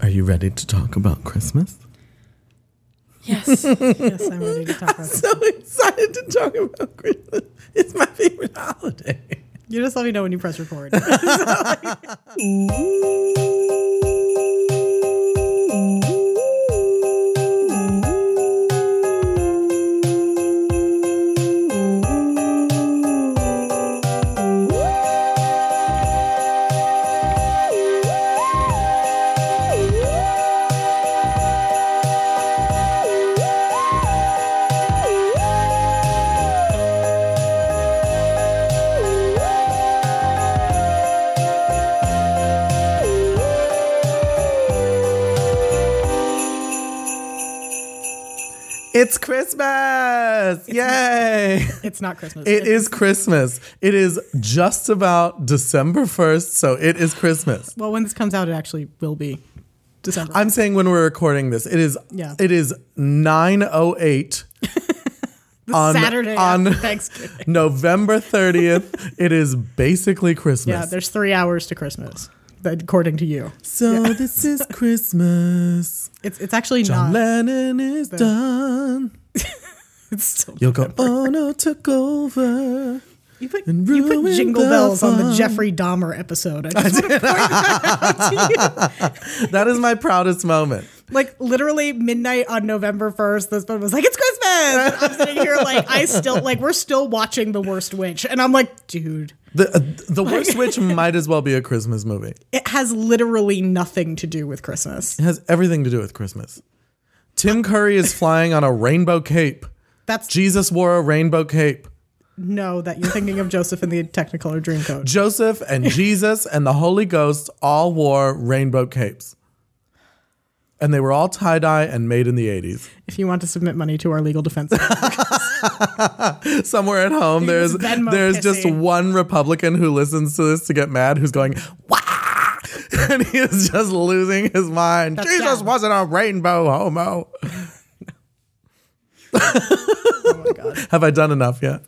Are you ready to talk about Christmas? Yes. yes, I'm ready to talk about I'm So excited to talk about Christmas. It's my favorite holiday. You just let me know when you press record. Christmas! Yay! it's not Christmas. It is Christmas. It is just about December 1st, so it is Christmas. Well, when this comes out, it actually will be December. I'm saying when we're recording this, it is Yeah. it is 908 on Saturday on. November 30th. it is basically Christmas. Yeah, there's three hours to Christmas, according to you. so this is Christmas. It's it's actually John not. Lennon is done. It's still Yoko Ono oh, took over. You put, and you put Jingle the Bells on the. Jeffrey Dahmer episode. I just point that out to you. That is my proudest moment. Like literally midnight on November first, this one was like, "It's Christmas." I'm sitting here like I still like we're still watching The Worst Witch, and I'm like, dude, The uh, the worst witch might as well be a Christmas movie. it has literally nothing to do with Christmas. It has everything to do with Christmas. Tim Curry is flying on a rainbow cape. That's Jesus wore a rainbow cape. no that you're thinking of Joseph in the Technicolor Dreamcoat. Joseph and Jesus and the Holy Ghost all wore rainbow capes. And they were all tie dye and made in the 80s. If you want to submit money to our legal defense, Somewhere at home, there's Venmo there's just one Republican who listens to this to get mad who's going, Wah! And he is just losing his mind. That's Jesus wasn't a rainbow homo. Oh my god, Have I done enough yet?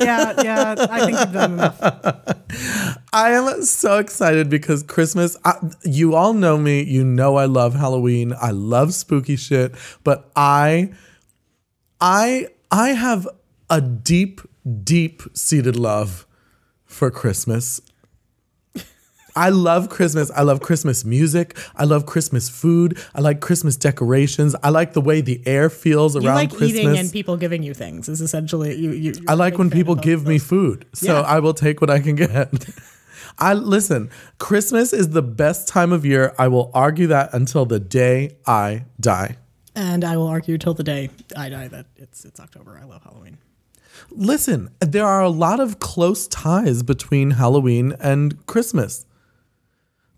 yeah, yeah, I think you've done enough. I am so excited because Christmas, I, you all know me. You know I love Halloween. I love spooky shit, but I I I have a deep deep seated love for Christmas. I love Christmas. I love Christmas music. I love Christmas food. I like Christmas decorations. I like the way the air feels around Christmas. You like Christmas. eating and people giving you things. Is essentially you. you I like when people give those- me food. So Yeah. I will take what I can get. I listen, Christmas is the best time of year. I will argue that until the day I die. And I will argue till the day I die that it's it's October. I love Halloween. Listen, there are a lot of close ties between Halloween and Christmas.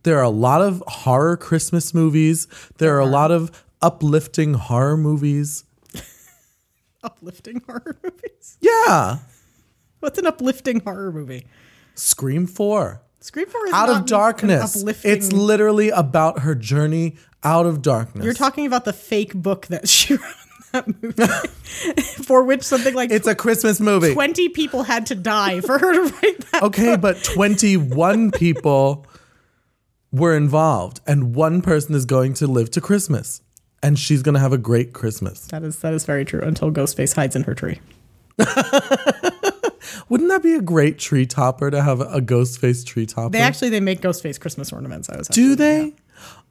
There are a lot of horror Christmas movies. There are a lot of uplifting horror movies. Uplifting horror movies. Yeah. What's an uplifting horror movie? Scream 4. Scream Four is Out not of darkness. Uplifting. It's literally about her journey out of darkness. You're talking about the fake book that she wrote in that movie, for which something like It's a Christmas movie. twenty people had to die for her to write that. Okay, but 21 people were involved, and one person is going to live to Christmas, and she's going to have a great Christmas. That is that is very true. Until Ghostface hides in her tree. Wouldn't that be a great tree topper to have a ghost face tree topper? They actually they make Ghostface Christmas ornaments. I was Do they?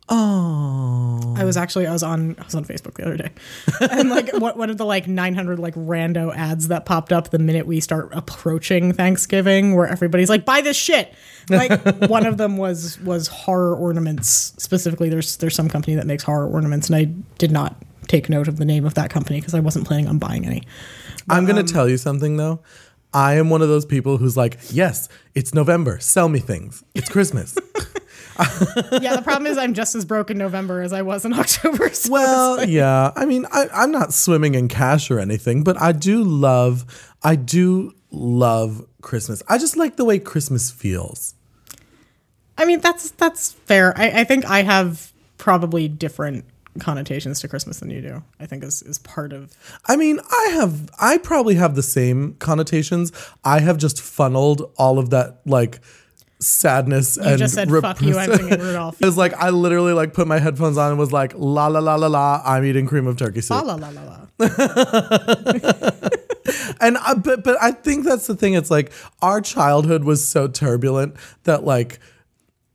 Oh. I was actually I was on I was on Facebook the other day, and like what one of the like 900 like rando ads that popped up the minute we start approaching Thanksgiving, where everybody's like, "Buy this shit." Like one of them was was horror ornaments specifically. There's there's some company that makes horror ornaments, and I did not take note of the name of that company because I wasn't planning on buying any. I'm going um, to tell you something, though. I am one of those people who's like, yes, it's November. Sell me things. It's Christmas. Yeah, the problem is I'm just as broke in November as I was in October. So Well, yeah. I mean, I, I'm not swimming in cash or anything, but I do love, I do love Christmas. I just like the way Christmas feels. I mean, that's that's fair. I, I think I have probably different connotations to Christmas than you do. I think is is part of I mean, I have, I probably have the same connotations. I have just funneled all of that, like, sadness and just said, "Fuck you, I'm singing Rudolph." It was like I literally like put my headphones on and was like la la la la la. I'm eating cream of turkey soup. La la la la la. and I, but but I think that's the thing. It's like our childhood was so turbulent that like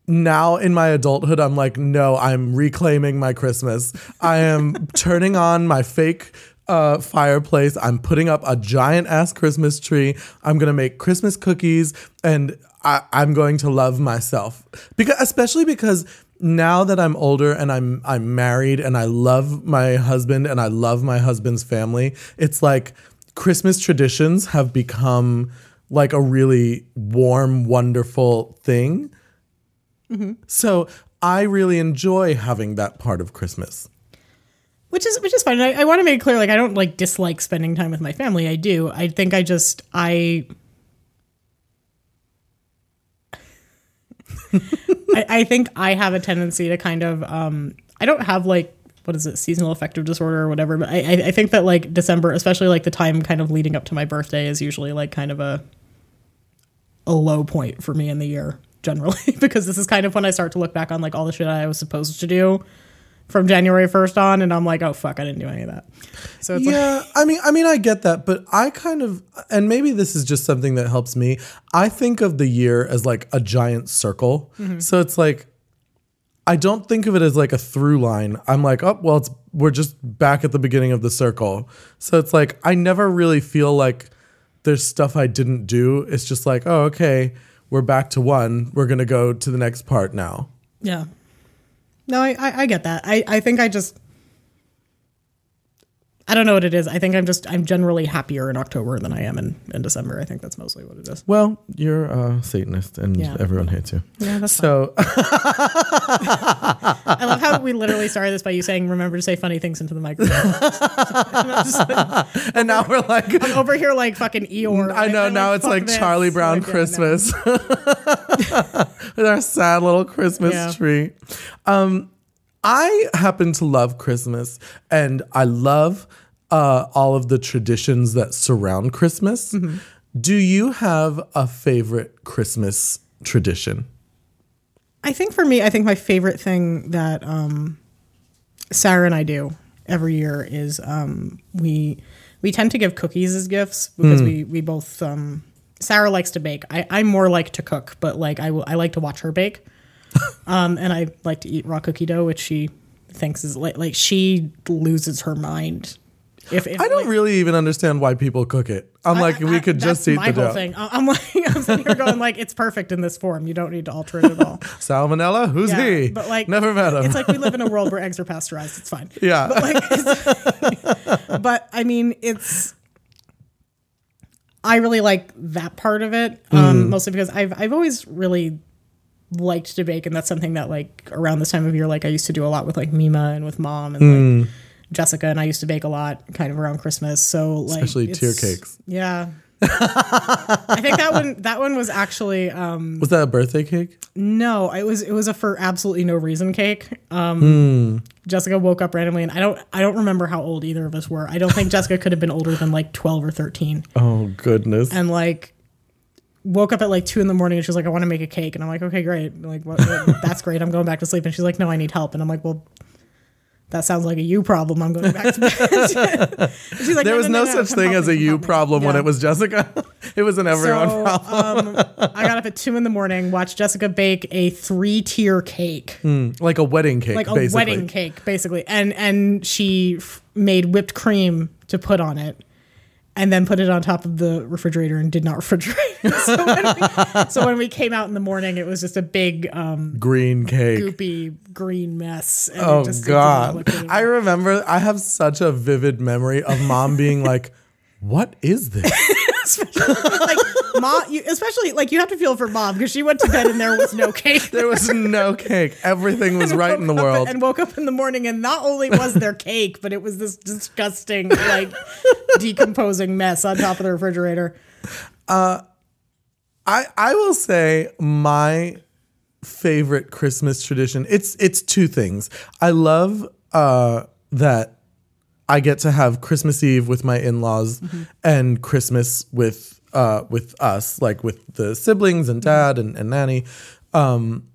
now in my adulthood, I'm like, no, I'm reclaiming my Christmas. I am turning on my fake uh, fireplace. I'm putting up a giant ass Christmas tree. I'm gonna make Christmas cookies, and I, I'm going to love myself because, especially because now that I'm older and I'm I'm married and I love my husband and I love my husband's family. It's like Christmas traditions have become like a really warm, wonderful thing. Mm-hmm. So I really enjoy having that part of Christmas. which is which is fine. I, I want to make it clear, like I don't like dislike spending time with my family. I do. I think I just I. I, I think I have a tendency to kind of um I don't have like what is it seasonal affective disorder or whatever but I I think that like December especially like the time kind of leading up to my birthday is usually like kind of a a low point for me in the year generally because this is kind of when I start to look back on like all the shit I was supposed to do from January 1st on and I'm like oh fuck I didn't do any of that so it's like Yeah, I mean, I mean, I get that, but I kind of, and maybe this is just something that helps me. I think of the year as like a giant circle, mm-hmm. so it's like I don't think of it as like a through line. I'm like, oh, well, it's we're just back at the beginning of the circle, so it's like I never really feel like there's stuff I didn't do. It's just like, oh, okay, we're back to one. We're gonna go to the next part now. Yeah. No, I, I, I get that. I, I think I just I don't know what it is. I think I'm just I'm generally happier in October than I am in, in December. I think that's mostly what it is. Well, you're a Satanist, and Yeah. everyone hates you. Yeah, that's So I love how we literally started this by you saying remember to say funny things into the microphone. and now we're like, Over here like fucking Eeyore. I know I'm now it's like this. Charlie Brown Like, yeah, no. With our sad little Christmas Yeah. tree. Um, I happen to love Christmas, and I love uh, all of the traditions that surround Christmas. Mm-hmm. Do you have a favorite Christmas tradition? I think for me, I think my favorite thing that um, Sarah and I do every year is um, we we tend to give cookies as gifts because we we both um, Sarah likes to bake. I, I more like to cook, but like I I like to watch her bake, um, and I like to eat raw cookie dough, which she thinks is like like she loses her mind. If, if I don't like, really even understand why people cook it. I'm like, I- we I- could just eat the dough. thing. I- I'm like I'm sitting here going like it's perfect in this form. You don't need to alter it at all. Salmonella? Who's Yeah, he? but, like, never met him. It's like we live in a world where eggs are pasteurized. It's fine. yeah. But like, but I mean, it's. I really like that part of it, um, mostly because I've I've always really liked to bake, and that's something that like around this time of year, like I used to do a lot with like Mima and with Mom and like Jessica, and I used to bake a lot, kind of around Christmas. So like, Especially tier cakes. Yeah. I think that one that one was actually um, Was that a birthday cake? no, it was it was a for absolutely no reason cake. Um, Hmm. Jessica woke up randomly, and I don't I don't remember how old either of us were. I don't think Jessica could have been older than like twelve or thirteen. Oh goodness. and like woke up at like two in the morning, and she's like, "I want to make a cake," and I'm like, "Okay, great, like what, what- that's great. I'm going back to sleep," and she's like, "No, I need help," and I'm like, "Well." That sounds like a you problem. I'm going back to bed. She's like, there was no, no, such thing as a you help me." problem when it was Jessica. it was an everyone So, problem. um, I got up at two in the morning, watched Jessica bake a three tier cake, like a wedding cake, like a basically. wedding cake, basically. And and she f- made whipped cream to put on it, and then put it on top of the refrigerator and did not refrigerate. so, when we, so when we came out in the morning, it was just a big um, Green cake. goopy green mess. And Oh just, it did not look God. I remember I have such a vivid memory of mom being like, What is this? Like mom, you, especially like you have to feel for mom because she went to bed and there was no cake. There was no cake. Everything was right in the world. and woke up in the morning and not only was there cake but it was this disgusting like decomposing mess on top of the refrigerator Uh, I I will say my favorite Christmas tradition. It's it's two things. I love uh, that I get to have Christmas Eve with my in laws Mm-hmm. and Christmas with uh, with us, like with the siblings and dad and, and nanny. Um,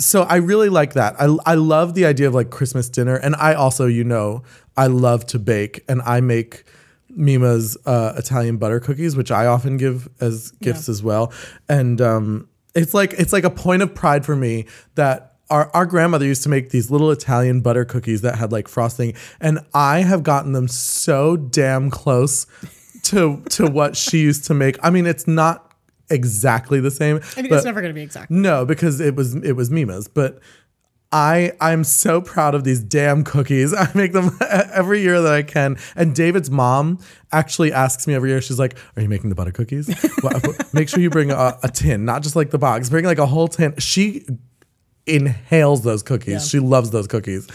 so I really like that. I I love the idea of like Christmas dinner, and I also, you know, I love to bake, and I make Mima's uh, Italian butter cookies, which I often give as gifts as well. And um, it's like it's like a point of pride for me that our, our grandmother used to make these little Italian butter cookies that had like frosting, and I have gotten them so damn close to to what she used to make. I mean, it's not exactly the same. I mean, but- it's never going to be exact. no, because it was it was Mima's, but I I'm so proud of these damn cookies. I make them every year that I can. And David's mom actually asks me every year. She's like, "Are you making the butter cookies? Well, make sure you bring a, a tin, not just like the box. Bring like a whole tin." She inhales those cookies. She loves those cookies.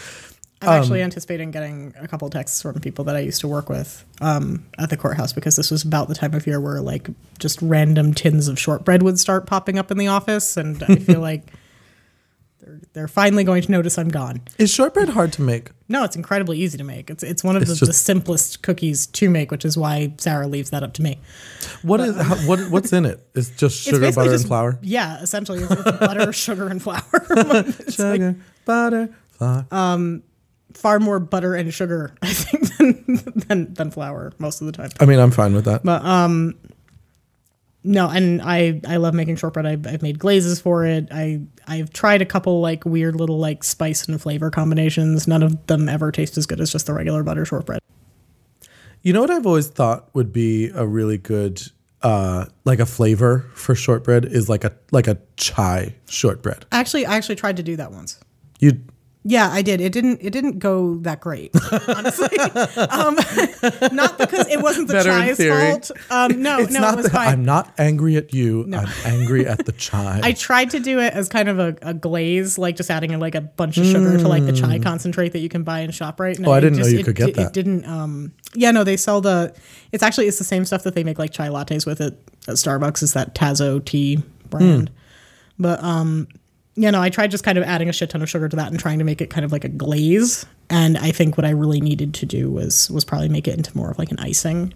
I'm Um, actually anticipating getting a couple of texts from people that I used to work with um, at the courthouse because this was about the time of year where like just random tins of shortbread would start popping up in the office, and I feel like they're they're finally going to notice I'm gone. Is shortbread hard to make? No, it's incredibly easy to make. It's it's one of the, It's the just- simplest cookies to make, which is why Sarah leaves that up to me. What is how, what what's in it? It's just sugar, basically butter, just- and flour. Yeah, essentially, it's, it's butter, sugar, and flour. It's like Sugar, butter, flour. Um, far more butter and sugar, I think, than than, than flour most of the time. I mean, I'm fine with that. No, and I I love making shortbread. I've, I've made glazes for it. I I've tried a couple like weird little like spice and flavor combinations. None of them ever taste as good as just the regular butter shortbread. You know what I've always thought would be a really good uh like a flavor for shortbread is like a like a chai shortbread. Actually, I actually tried to do that once. You Yeah, I did. It didn't. It didn't go that great, honestly. um, not because it wasn't the Better fault. Um, no, it's no, not it was that fine. I'm not angry at you. I'm angry at the chai. I tried to do it as kind of a, a glaze, like just adding in like a bunch of sugar to like the chai concentrate that you can buy in ShopRite. No, Mm. Oh, I didn't know you it could get that. It didn't. Um, yeah, no, they sell the. It's actually it's the same stuff that they make like chai lattes with it at Starbucks. Is that Tazo tea brand? Hmm. But um, you know, I tried just kind of adding a shit ton of sugar to that and trying to make it kind of like a glaze. And I think what I really needed to do was was probably make it into more of like an icing.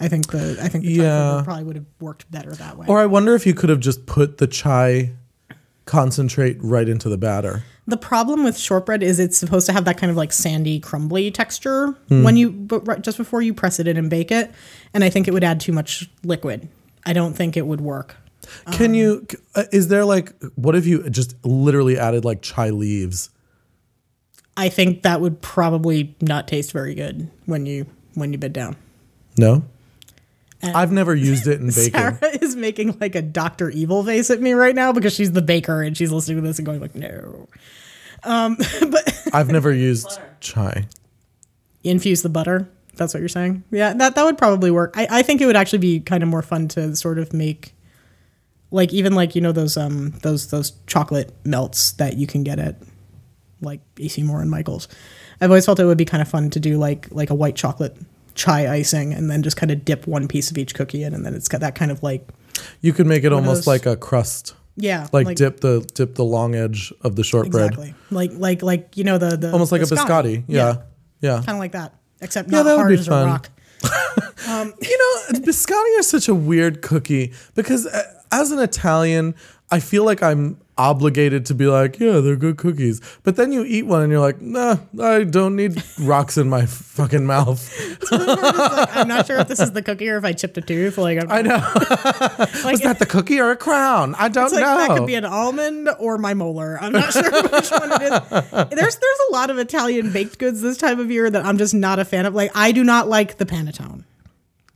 I think the I think the Yeah. probably would have worked better that way. or I wonder if you could have just put the chai concentrate right into the batter. The problem with shortbread is it's supposed to have that kind of like sandy, crumbly texture hmm. when you, but right, just before you press it in and bake it. And I think it would add too much liquid. I don't think it would work. Can Um, you uh, is there like what if you just literally added like chai leaves? I think that would probably not taste very good when you when you bed down. No? I've never used it in baking. Sarah is making like a Doctor Evil face at me right now because she's the baker and she's listening to this and going like, no. Um, but I've never used chai. infuse the butter. That's what you're saying. Yeah, that that would probably work. I, I think it would actually be kind of more fun to sort of make like even like you know those um those those chocolate melts that you can get at like AC Moore and Michaels. I've always felt it would be kind of fun to do like like a white chocolate chai icing and then just kind of dip one piece of each cookie in and then it's got that kind of like You could make it almost like a crust. yeah Like, dip the dip the long edge of the shortbread. exactly like like like you know the the Almost like the a biscotti. Yeah. Yeah. kind of like that except Yeah, not that would be as fun. a rock. You know, biscotti are such a weird cookie because uh, as an Italian, I feel like I'm obligated to be like, yeah, they're good cookies. But then you eat one and you're like, nah, I don't need rocks in my fucking mouth. I'm not sure if this is the cookie or if I chipped a tooth. Like I'm, I know. like, Is that the cookie or a crown? I don't it's like know. that could be an almond or my molar. I'm not sure which one it is. There's there's a lot of Italian baked goods this time of year that I'm just not a fan of. Like I do not like the panettone.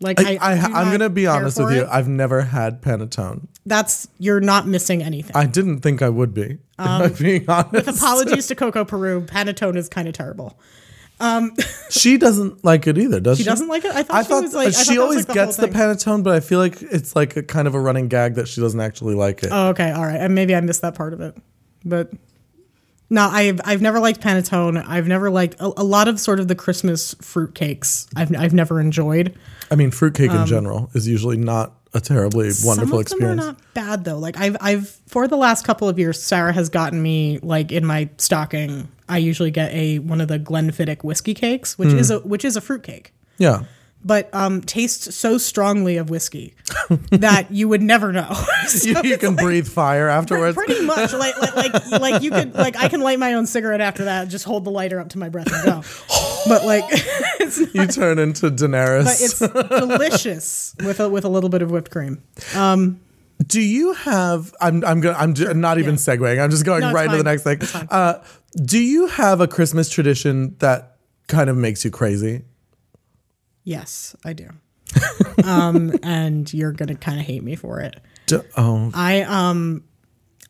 Like I, I, I I'm gonna be honest with you. it. I've never had panettone. That's you're not missing anything. I didn't think I would be. I'm um, being honest. Apologies to Coco Peru. Panettone is kind of terrible. Um, she doesn't like it either, does she? She doesn't like it. I thought I she thought was like. I thought she always like, the gets the panettone, but I feel like it's like a kind of a running gag that she doesn't actually like it. Oh, okay, all right. And maybe I missed that part of it, but no, I've I've never liked panettone. I've never liked a, a lot of sort of the Christmas fruit cakes. I've I've never enjoyed. I mean, fruitcake in general is usually not a terribly wonderful um, Some of experience. them are not bad though. Like I've I've for the last couple of years, Sarah has gotten me like in my stocking. I usually get a one of the Glenfiddich whiskey cakes, which Hmm. is a which is a fruit cake. yeah, but um, tastes so strongly of whiskey that you would never know. So You, you can like- breathe fire afterwards. Pretty much, like, like like like you could like I can light my own cigarette after that. Just hold the lighter up to my breath and go. But like, not, you turn into Daenerys. but it's delicious with a with a little bit of whipped cream. Do you have? I'm. I'm going. I'm not even segueing. I'm just going No, right to the next thing. Uh, do you have a Christmas tradition that kind of makes you crazy? Yes, I do. um, and you're gonna kind of hate me for it. Do, oh, I um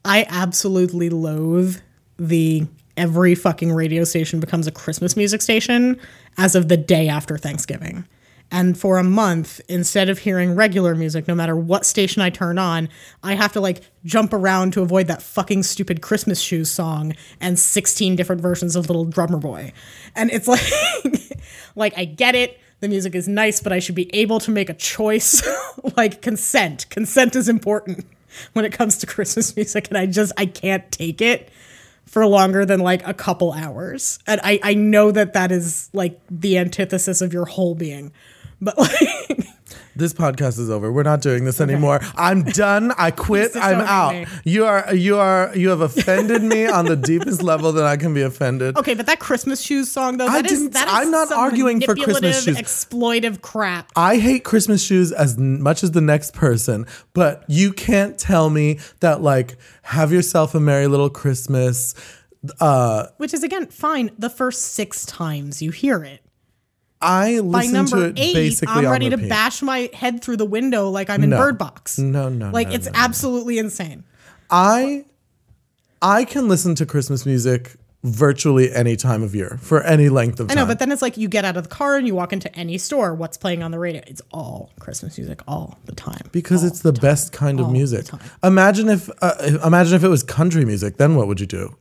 I absolutely loathe the every fucking radio station becomes a Christmas music station as of the day after Thanksgiving. And for a month, instead of hearing regular music, no matter what station I turn on, I have to like jump around to avoid that fucking stupid Christmas shoes song and 16 different versions of Little Drummer Boy. And it's like, like I get it. The music is nice, but I should be able to make a choice. like consent. Consent is important when it comes to Christmas music. And I just, I can't take it for longer than like a couple hours. And I, I know that that is like the antithesis of your whole being. But like, this podcast is over. We're not doing this anymore. I'm done. I quit. I'm out. me. You are. You are. You have offended me on the deepest level that I can be offended. okay, but that Christmas shoes song though, I that is didn't- that is I'm not arguing for Christmas shoes. exploitive crap. I hate Christmas shoes as much as the next person, but you can't tell me that like have yourself a merry little Christmas. Uh, Which is again fine the first six times you hear it. I listen to number it eight, basically I'm ready to bash my head through the window like I'm in No. Bird Box. No, no, Like no, it's no, absolutely insane. I I can listen to Christmas music virtually any time of year for any length of time. I know, but then it's like you get out of the car and you walk into any store. What's playing on the radio? It's all Christmas music all the time. because it's the best kind of All music. Imagine if uh, imagine if it was country music. Then what would you do?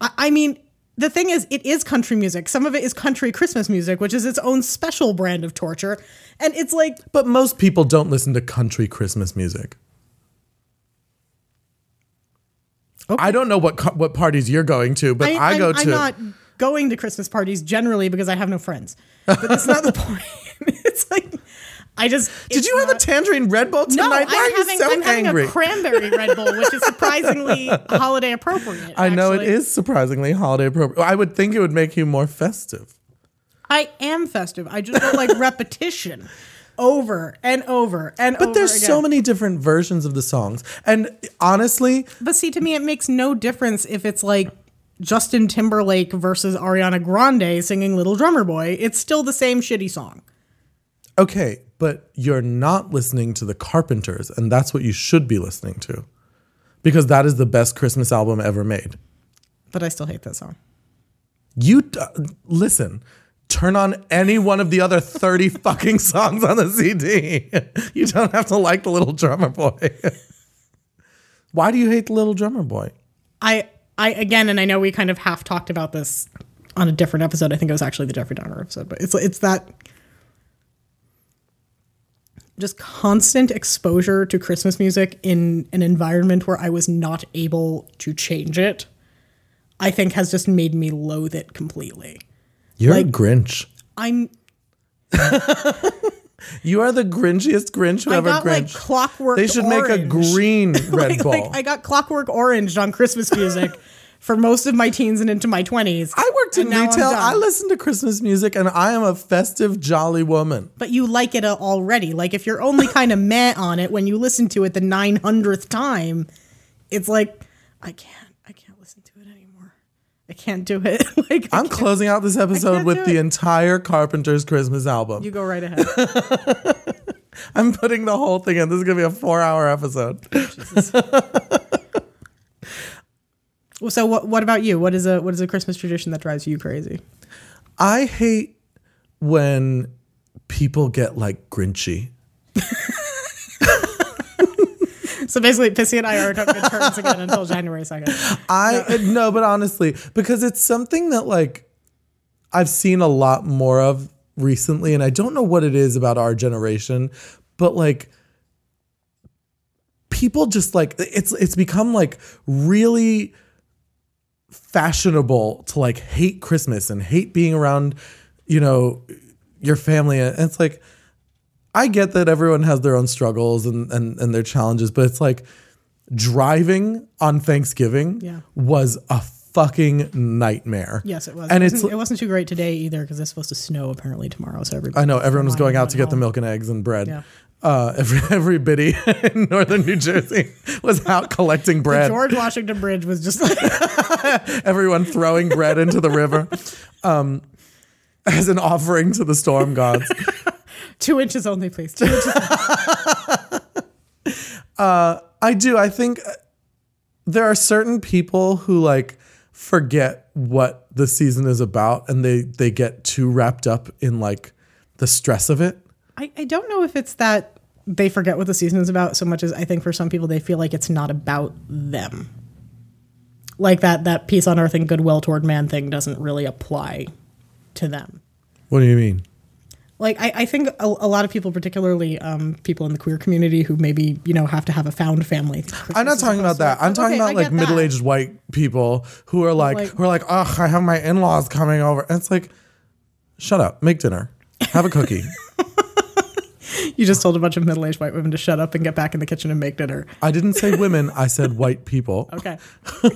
I, I mean, the thing is, it is country music. Some of it is country Christmas music, which is its own special brand of torture. And it's like, But most people don't listen to country Christmas music. I don't know what what parties you're going to, but I, I, go I'm, to. I'm not going to Christmas parties generally because I have no friends. But that's not the point. it's like, I just. Did you have a tangerine Red Bull tonight? No, Why I'm are you having, so I'm having angry? a cranberry Red Bull, which is surprisingly holiday appropriate. I know it is surprisingly holiday appropriate. I would think it would make you more festive. I am festive. I just don't like repetition over and over and over. But there's so many different versions of the songs. And honestly, But see, to me, it makes no difference if it's like Justin Timberlake versus Ariana Grande singing Little Drummer Boy. It's still the same shitty song. okay, but you're not listening to the Carpenters, and that's what you should be listening to. Because that is the best Christmas album ever made. But I still hate that song. You d- listen, turn on any one of the other 30 fucking songs on the CD. You don't have to like the little drummer boy. Why do you hate the little drummer boy? I, I again, and I know we kind of half talked about this on a different episode. I think it was actually the Jeffrey Dahmer episode, but it's it's that just constant exposure to Christmas music in an environment where I was not able to change it. I think has just made me loathe it completely. You're Like- a Grinch. I'm You are the grinchiest Grinch who I ever got like clockwork. they should make a green Red like, Bull. like, I got clockwork orange on Christmas music for most of my teens and into my twenties. I worked in And now I'm retail. I listen to Christmas music and I am a festive, jolly woman. but you like it already. Like if you're only kind of meh on it when you listen to it the nine hundredth time, it's like I can't, I can't listen to it anymore. I can't do it. like I'm closing out this episode with the entire Carpenter's Christmas album. You go right ahead. I'm putting the whole thing in. This is going to be a four hour episode. So what? What about you? What is a what is a Christmas tradition that drives you crazy? I hate when people get like grinchy. So basically, Pissy and I are on good terms again until January second. I uh, no, but honestly, because it's something that like I've seen a lot more of recently, and I don't know what it is about our generation, but like people just like it's it's become like really fashionable to like hate Christmas and hate being around, you know, your family. And it's like, I get that everyone has their own struggles and, and, and their challenges, but it's like driving on Thanksgiving Yeah. was a fucking nightmare. Yes, it was. And it, it's wasn't, it wasn't too great today either because it's supposed to snow apparently tomorrow. So everybody. I know everyone was going out to get the milk and eggs and bread. Yeah. Uh, every every biddy in northern New Jersey was out collecting bread. George Washington Bridge was just like Everyone throwing bread into the river, um, as an offering to the storm gods. two inches only, please. Two inches. I do. I think uh, there are certain people who like forget what the season is about, and they they get too wrapped up in like the stress of it. I, I don't know if it's that they forget what the season is about so much as I think for some people they feel like it's not about them. Like that that peace on earth and goodwill toward man thing doesn't really apply to them. What do you mean? Like I, I think a, a lot of people, particularly um, people in the queer community, who maybe you know have to have a found family. I'm not talking about that. I'm talking Okay, I about like middle-aged white people who are like, like- who are like, oh, I have my in-laws coming over. And it's like, shut up, make dinner, have a cookie. You just told a bunch of middle-aged white women to shut up and get back in the kitchen and make dinner. I didn't say women. I said white people. Okay.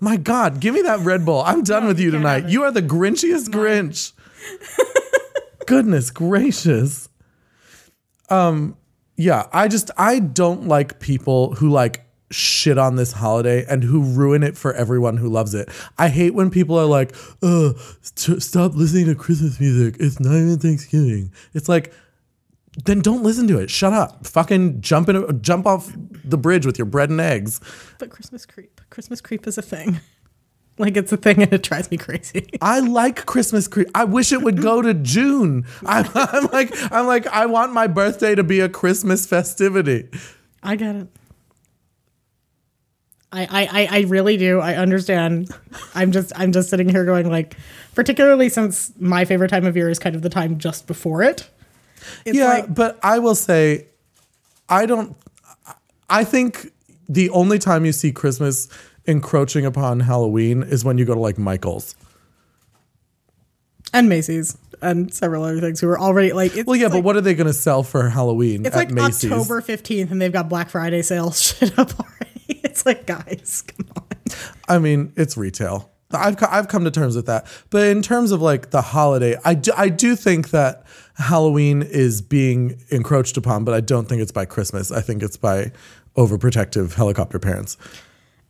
My God, give me that Red Bull. I'm done with you can't tonight. You are the grinchiest Grinch. Goodness gracious. Um, yeah, I just I don't like people who like shit on this holiday and who ruin it for everyone who loves it. I hate when people are like, "Uh, st- stop listening to Christmas music. It's not even Thanksgiving." It's like then don't listen to it. Shut up. Fucking jump in jump off the bridge with your bread and eggs. But Christmas creep. Christmas creep is a thing. Like it's a thing and it drives me crazy. I like Christmas creep. I wish it would go to June. I'm, I'm like, I'm like, I want my birthday to be a Christmas festivity. I get it. I, I, I- really do. I understand. I'm just I'm just sitting here going like, particularly since my favorite time of year is kind of the time just before it. It's yeah, like but I will say, I don't. I think the only time you see Christmas encroaching upon Halloween is when you go to like Michael's. and Macy's and several other things who are already like it's Well, yeah, like, but what are they going to sell for Halloween it's like Macy's? October 15th and they've got Black Friday sales shit up already. It's like guys, come on. I mean, it's retail. I've I've come to terms with that. But in terms of like the holiday, I do, I do think that Halloween is being encroached upon, but I don't think it's by Christmas. I think it's by overprotective helicopter parents.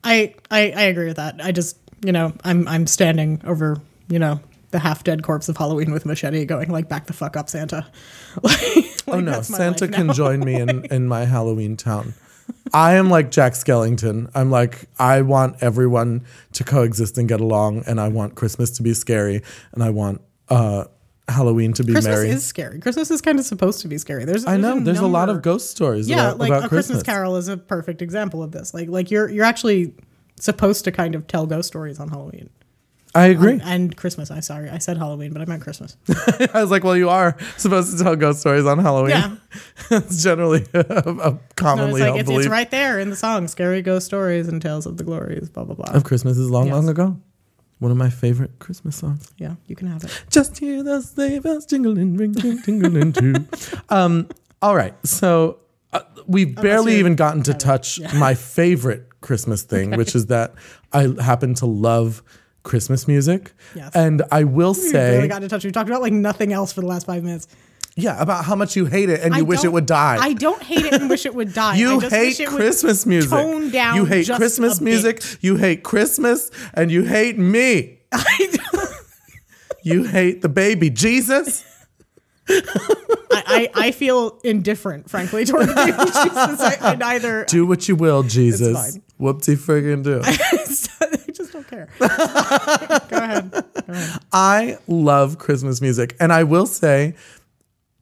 I, I I agree with that. I just you know I'm I'm standing over you know the half dead corpse of Halloween with machete, going like back the fuck up, Santa. Like, Oh no, Santa can join me in in my Halloween town. I am like Jack Skellington. I'm like I want everyone to coexist and get along, and I want Christmas to be scary, and I want uh, Halloween to be Christmas merry. is scary. Christmas is kind of supposed to be scary. There's I know there's a lot of ghost stories yeah, about, like about a Christmas. Christmas Carol is a perfect example of this. Like like you're you're actually supposed to kind of tell ghost stories on Halloween I agree. and Christmas. I'm sorry, I said Halloween, but I meant Christmas. I was like, well, you are supposed to tell ghost stories on Halloween. Yeah. it's generally a, a No, commonly it's like it's, it's right there in the song, scary ghost stories and tales of the glories, blah blah blah. of Christmas is long, Yes. long ago. One of my favorite Christmas songs. Yeah, you can have it. Just hear the sleigh bells jingling, ringing, tingling too. Um, all right, so uh, we've barely even gotten to touch my favorite Christmas thing, which is that I happen to love Christmas music, Yes. and I will We say, really got to touch. We talked about like nothing else for the last five minutes. yeah, about how much you hate it and I you wish it would die. I don't hate it and wish it would die. I You hate wish it would Christmas music. Tone down. You hate Christmas music. bit. You hate Christmas, and you hate me. I, don't- You hate the baby Jesus. I, I, I feel indifferent, frankly, toward the baby Jesus. I, I neither. Do what you will, Jesus. Whoopsie friggin' do. I don't care. Go ahead. Go ahead. I love Christmas music, and I will say.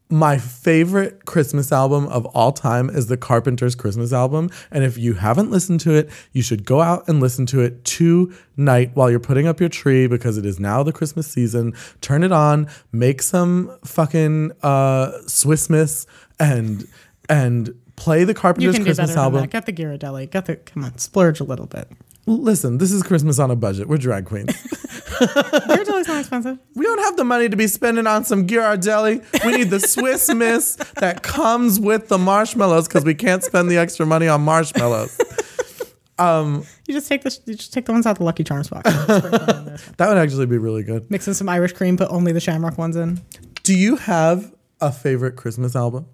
My favorite Christmas album of all time is the Carpenters Christmas album. And if you haven't listened to it, you should go out and listen to it tonight while you're putting up your tree because it is now the Christmas season. Turn it on, make some fucking uh, Swiss Miss and and play the You Carpenters can do Christmas album. Get the Ghirardelli. Get the come on, splurge a little bit. Listen, this is Christmas on a budget. We're drag queens. Ghirardelli's not expensive. We don't have the money to be spending on some Ghirardelli. We need the Swiss Miss that comes with the marshmallows because we can't spend the extra money on marshmallows. Um, You just take the you just take the ones out the Lucky Charms box. Sprinkle them in there. That would actually be really good. Mix in some Irish cream, put only the Shamrock ones in. Do you have a favorite Christmas album?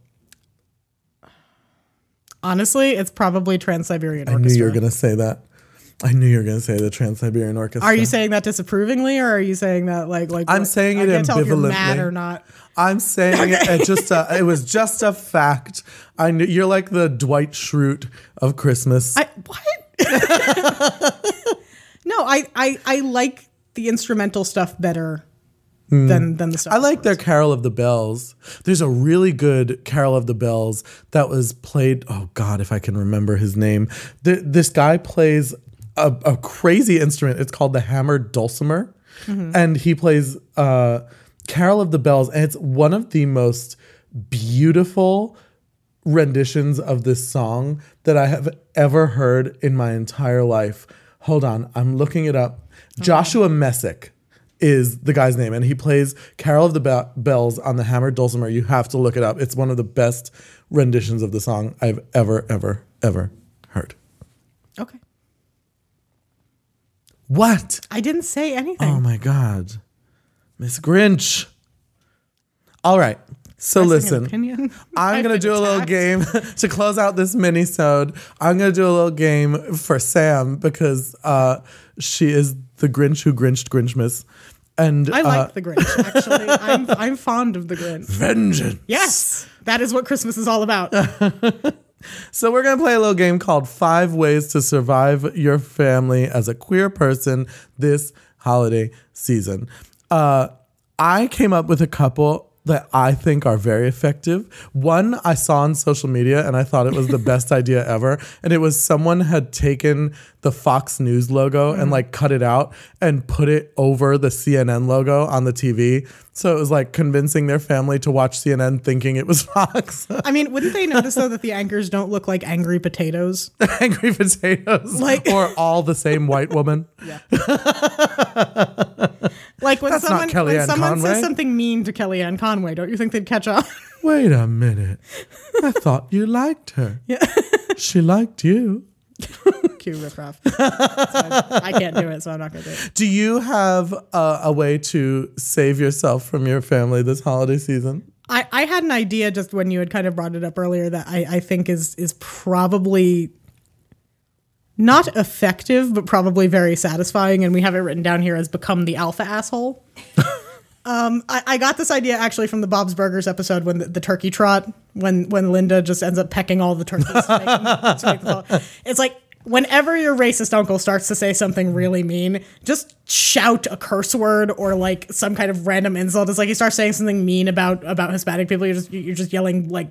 Honestly, it's probably Trans Siberian I knew you were going to say that. I knew you were going to say the Trans Siberian Orchestra. Are you saying that disapprovingly, or are you saying that like like? I'm saying I it can't tell if you're mad or not. I'm saying it, it just a, it was just a fact. I knew you're like the Dwight Schrute of Christmas. I what? no, I, I I like the instrumental stuff better than than the stuff. Hmm. I like their Carol of the Bells. There's a really good Carol of the Bells that was played. Oh God, if I can remember his name. Th- this guy plays a, a crazy instrument. It's called the hammered dulcimer, and he plays uh, Carol of the Bells, and it's one of the most beautiful renditions of this song that I have ever heard in my entire life. Hold on, I'm looking it up. Joshua Messick is the guy's name, and he plays Carol of the Be- Bells on the hammered dulcimer. You have to look it up. It's one of the best renditions of the song I've ever, ever, ever heard. Okay, What? I didn't say anything. Oh my God, Miss Grinch. All right, so Expressing listen. I'm gonna do a little game to close out this mini-sode. I'm gonna do a little game for Sam because uh, she is the Grinch who Grinched Grinchmas. And I uh, like the Grinch. Actually, I'm I'm fond of the Grinch. vengeance. Yes, that is what Christmas is all about. So we're gonna play a little game called Five Ways to Survive Your Family as a Queer Person this holiday season. Uh, I came up with a couple that I think are very effective. One I saw on social media and I thought it was the best idea ever. And it was someone had taken the Fox News logo and mm-hmm. like cut it out and put it over the CNN logo on the TV. So it was like convincing their family to watch CNN thinking it was Fox. I mean, wouldn't they notice though that the anchors don't look like angry potatoes? angry potatoes Like- or all the same white woman Like when That's not someone when someone Conway. says something mean to Kellyanne Conway, don't you think they'd catch on? wait a minute i thought you liked her Yeah. she liked you Cue riffraff. So I can't do it, so I'm not gonna do it. do you have a, a way to save yourself from your family this holiday season I, I had an idea just when you had kind of brought it up earlier that I, I think is is probably not effective, but probably very satisfying. And we have it written down here as become the alpha asshole. um, I, I got this idea actually from the Bob's Burgers episode when the, the turkey trot, when when Linda just ends up pecking all the turkeys. to make to make. It's like whenever your racist uncle starts to say something really mean, just shout a curse word or like some kind of random insult. It's like he starts saying something mean about about Hispanic people. You're just you're just yelling like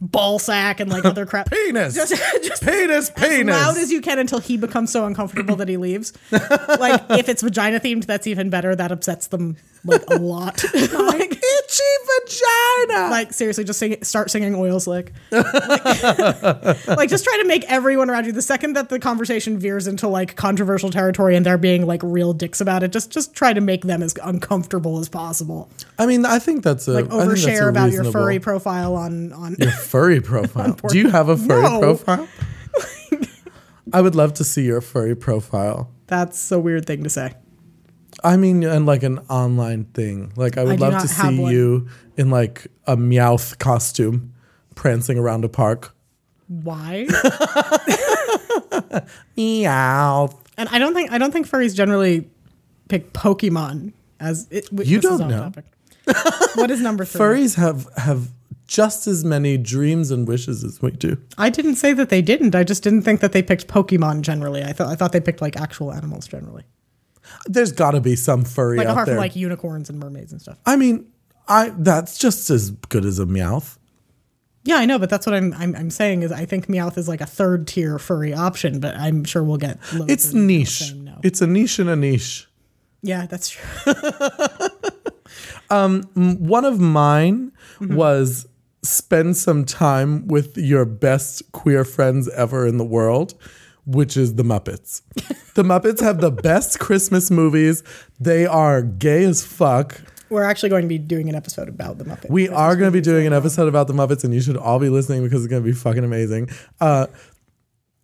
ball sack and like other crap. penis Just, just penis penis loud as you can until he becomes so uncomfortable that he leaves. like if it's vagina themed, that's even better. That upsets them like a lot. like, itchy vagina like seriously, just sing, start singing oil slick. Like, like, just try to make everyone around you. The second that the conversation veers into like controversial territory and they're being like real dicks about it, just just try to make them as uncomfortable as possible. i mean i think that's a Like I think that's a overshare about your furry profile on on. your furry profile do you have a furry No. profile i would love to see your furry profile That's a weird thing to say. I mean, and like an online thing. Like, I would do love to see one. you in like a Meowth costume, prancing around a park. Why? Meowth. And I don't think I don't think furries generally pick Pokemon as it. w- You don't know. topic. what is number three? Furries have have just as many dreams and wishes as we do. I didn't say that they didn't. I just didn't think that they picked Pokemon generally. I thought I thought they picked like actual animals generally, There's got to be some furry like out apart there. from like unicorns and mermaids and stuff. I mean, I that's just as good as a Meowth. Yeah, I know, but that's what I'm I'm, I'm saying is I think Meowth is like a third tier furry option, but I'm sure we'll get. Loads It's of people niche. saying No. It's a niche in a niche. yeah, that's true. One of mine Mm-hmm. was spend some time with your best queer friends ever in the world, which is the Muppets. the Muppets have the best Christmas movies. They are gay as fuck. We're actually going to be doing an episode about the Muppets. We are going to be doing an episode about the Muppets, and you should all be listening because it's going to be fucking amazing. Uh,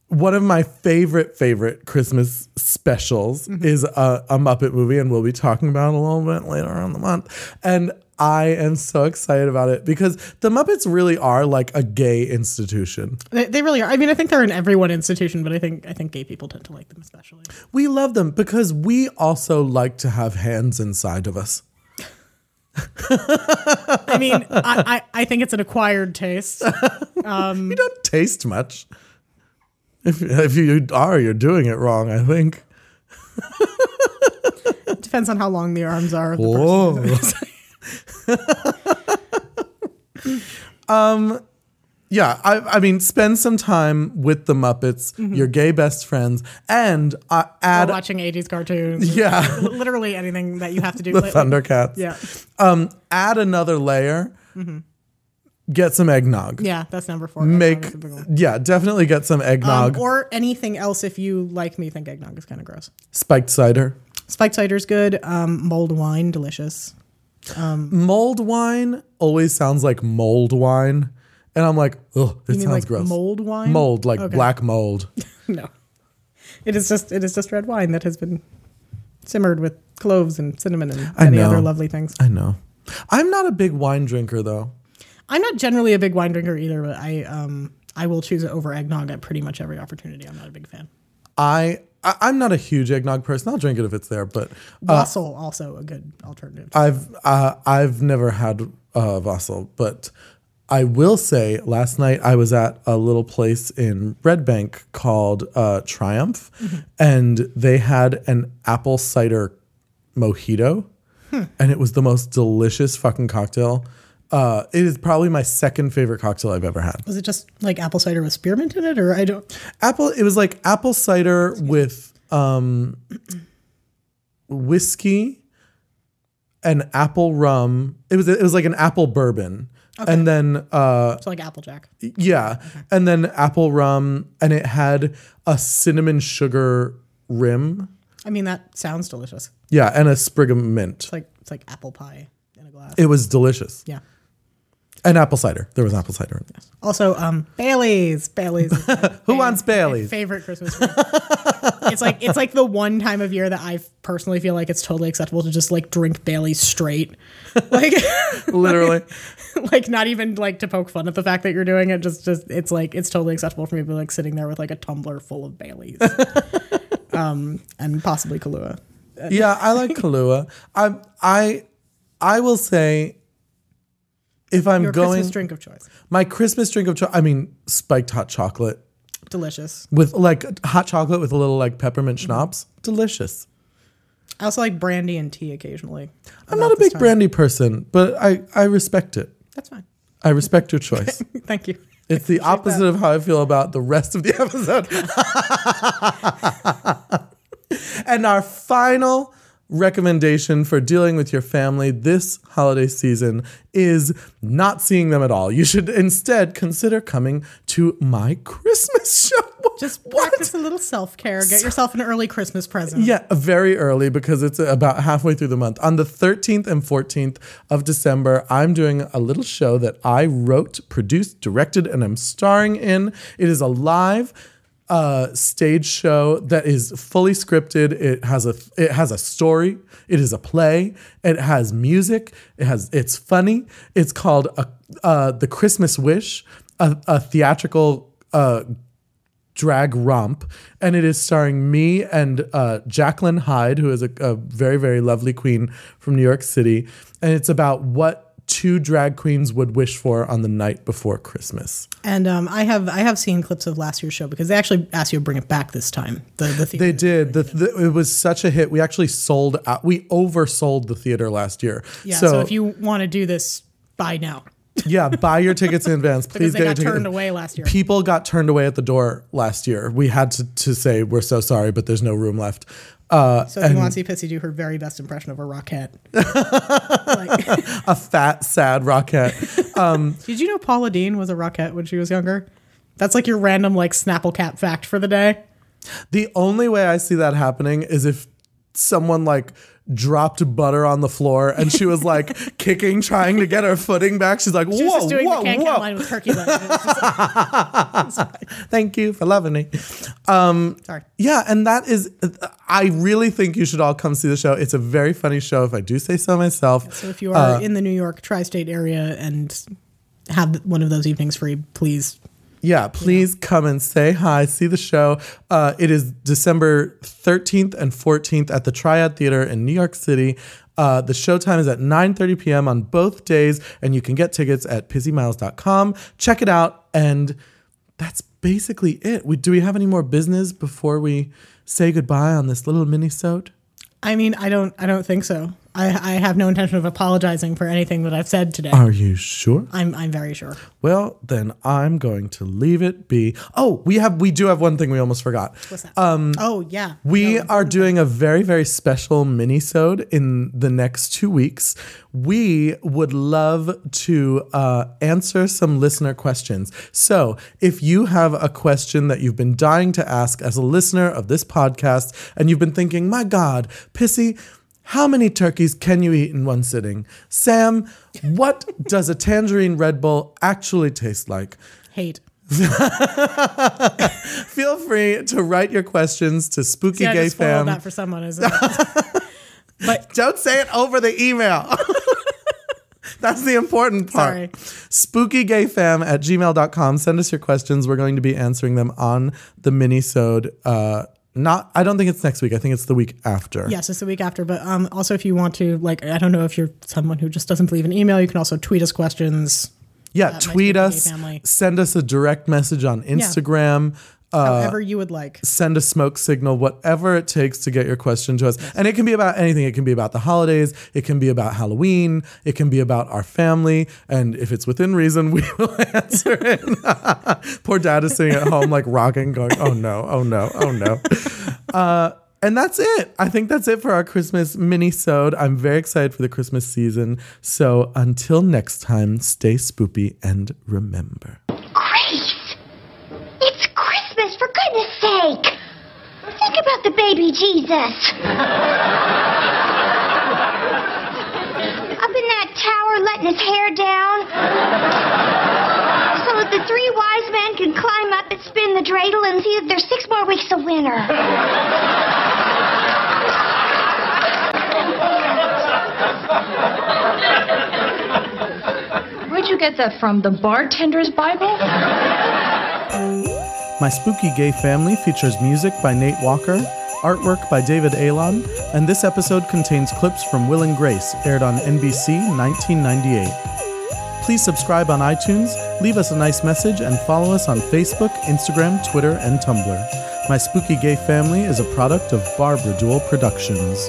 one of my favorite favorite Christmas specials is a, a Muppet movie, and we'll be talking about it a little bit later on the month. And I am so excited about it because the Muppets really are like a gay institution. They, they really are. I mean, I think they're in everyone institution, but I think I think gay people tend to like them especially. We love them because we also like to have hands inside of us. I mean, I, I, I think it's an acquired taste. Um, you don't taste much. If, if you are, you're doing it wrong, I think. It Depends on how long the arms are. Of the person. Whoa. Yeah, I, I mean, spend some time with the Muppets, your gay best friends, and uh, add, watching 80s cartoons. yeah, Literally anything that you have to do. the Like- Thundercats. Yeah. Um, add another layer. Get some eggnog. Yeah, that's number four. Make Eggnog is a big one. yeah, definitely get some eggnog. Um, or anything else if you, like me, think eggnog is kind of gross. Spiked cider. Spiked cider is good. Um, mulled wine, delicious. Mold wine always sounds like mold wine, and I'm like, oh, it You mean sounds like gross. mold wine? Mold, like Okay. black mold. No. It is just it is just red wine that has been simmered with cloves and cinnamon and many other lovely things. I know. I'm not a big wine drinker though. I'm not generally a big wine drinker either, but I um I will choose it over eggnog at pretty much every opportunity. I'm not a big fan. I, I I'm not a huge eggnog person. I'll drink it if it's there, but Wassail also a good alternative. I've uh, I've never had uh, Vassal, but I will say last night I was at a little place in Red Bank called uh, Triumph, and they had an apple cider mojito, and it was the most delicious fucking cocktail. Uh, it is probably my second favorite cocktail I've ever had. Was it just like apple cider with spearmint in it, or I don't? Apple. It was like apple cider with um, whiskey and apple rum. It was it was like an apple bourbon, and then uh, It's like Applejack. yeah, and then apple rum, and it had a cinnamon sugar rim. I mean, that sounds delicious. Yeah, and a sprig of mint. It's like it's like apple pie in a glass. It was delicious. yeah. And apple cider. There was apple cider. in it. Also, um, Bailey's. Bailey's. Who wants Bailey's? Favorite Christmas drink. it's like it's like the one time of year that I personally feel like it's totally acceptable to just like drink Bailey's straight, like Literally. like not even like to poke fun at the fact that you're doing it. Just just it's like it's totally acceptable for me to be like sitting there with like a tumbler full of Bailey's, um, and possibly Kahlua. yeah, I like Kahlua. I I I will say if I'm Your going Christmas drink of choice. my Christmas drink of choice, I mean spiked hot chocolate Delicious. with like hot chocolate with a little like peppermint mm-hmm. schnapps. Delicious. I also like brandy and tea occasionally. I'm not a big brandy person, but I I respect it. That's fine. I respect your choice. Thank you. It's the opposite of how I feel about the rest of the episode. and our final recommendation for dealing with your family this holiday season is not seeing them at all. You should instead consider coming to my Christmas show. Just What? practice a little self care. Get yourself an early Christmas present. Yeah, very early because it's about halfway through the month. On the 13th and 14th of December, I'm doing a little show that I wrote, produced, directed, and I'm starring in. It is a live uh, stage show that is fully scripted. It has a it has a story. It is a play. It has music. It has it's funny. It's called a, uh, the Christmas Wish, a, a theatrical. Uh, drag romp, and it is starring me and uh, Jacqueline Hyde, who is a, a very, very lovely queen from New York City. And it's about what two drag queens would wish for on the night before Christmas. And um, I have I have seen clips of last year's show because they actually asked you to bring it back this time. The the theater. They did. The, the, it was such a hit. We actually sold out. We oversold the theater last year. yeah. So, if you want to do this, buy now yeah, buy your tickets in advance. Please because they get got your tickets. turned away last year. People got turned away at the door last year. We had to, to say, we're so sorry, but there's no room left. Uh, So if you want to see Pissi do her very best impression of a rockette, like, a fat, sad rockette. did you know Paula Deen was a rockette when she was younger? That's like your random like Snapple cap fact for the day. The only way I see that happening is if someone like dropped butter on the floor and she was like kicking, trying to get her footing back. She's like, She was whoa, just doing whoa, the whoa. line with turkey legs. It was just- Thank you for loving me. Sorry. Yeah, and that is, I really think you should all come see the show. It's a very funny show, if I do say so myself. So if you Uh, are in the New York tri-state area and have one of those evenings free, please. Yeah, please come and say hi, see the show. Uh, it is December 13th and 14th at the Triad Theater in New York City. Uh, the showtime is at 9.30 p.m. on both days, and you can get tickets at pissimyles.com. Check it out, and that's basically it. We, do we have any more business before we say goodbye on this little mini-sode? I mean, I don't. I don't think so. I, I have no intention of apologizing for anything that I've said today. Are you sure? I'm. I'm very sure. Well, then I'm going to leave it be. Oh, we have we do have one thing we almost forgot. What's that? Um. Oh yeah. We are doing a very, very special mini-sode in the next two weeks. We would love to uh, answer some listener questions. So if you have a question that you've been dying to ask as a listener of this podcast, and you've been thinking, my God, Pissi, how many turkeys can you eat in one sitting? Sam, what does a tangerine Red Bull actually taste like? Hate. Feel free to write your questions to Spooky Yeah, I Gay just Fam. that for someone, isn't it? But Don't say it over the email. That's the important part. Sorry. Spookygayfam at gmail.com. Send us your questions. We're going to be answering them on the mini-sode. Uh, not, I don't think it's next week. I think it's the week after. Yes, it's the week after. But um, also, if you want to, like, I don't know if you're someone who just doesn't believe in email, you can also tweet us questions. Yeah, tweet us. Send us a direct message on Instagram. However you would like. send a smoke signal, whatever it takes to get your question to us. And it can be about anything. It can be about the holidays. It can be about Halloween. It can be about our family. And if it's within reason, we will answer it. Poor dad is sitting at home, like rocking, going, oh no, oh no, oh no. Uh, and that's it. I think that's it for our Christmas mini-sode. I'm very excited for the Christmas season. So until next time, stay spoopy and remember. Grace! It's Christmas, for goodness sake! Think about the baby Jesus. Up in that tower, letting his hair down. So that the three wise men can climb up and spin the dreidel and see that there's six more weeks of winter. Where'd you get that from? The bartender's Bible? My Spooky Gay Family features music by Nate Walker, artwork by David Alon, and this episode contains clips from Will and Grace, aired on NBC 1998. Please subscribe on iTunes, leave us a nice message, and follow us on Facebook, Instagram, Twitter, and Tumblr. My Spooky Gay Family is a product of Barbara Duel Productions.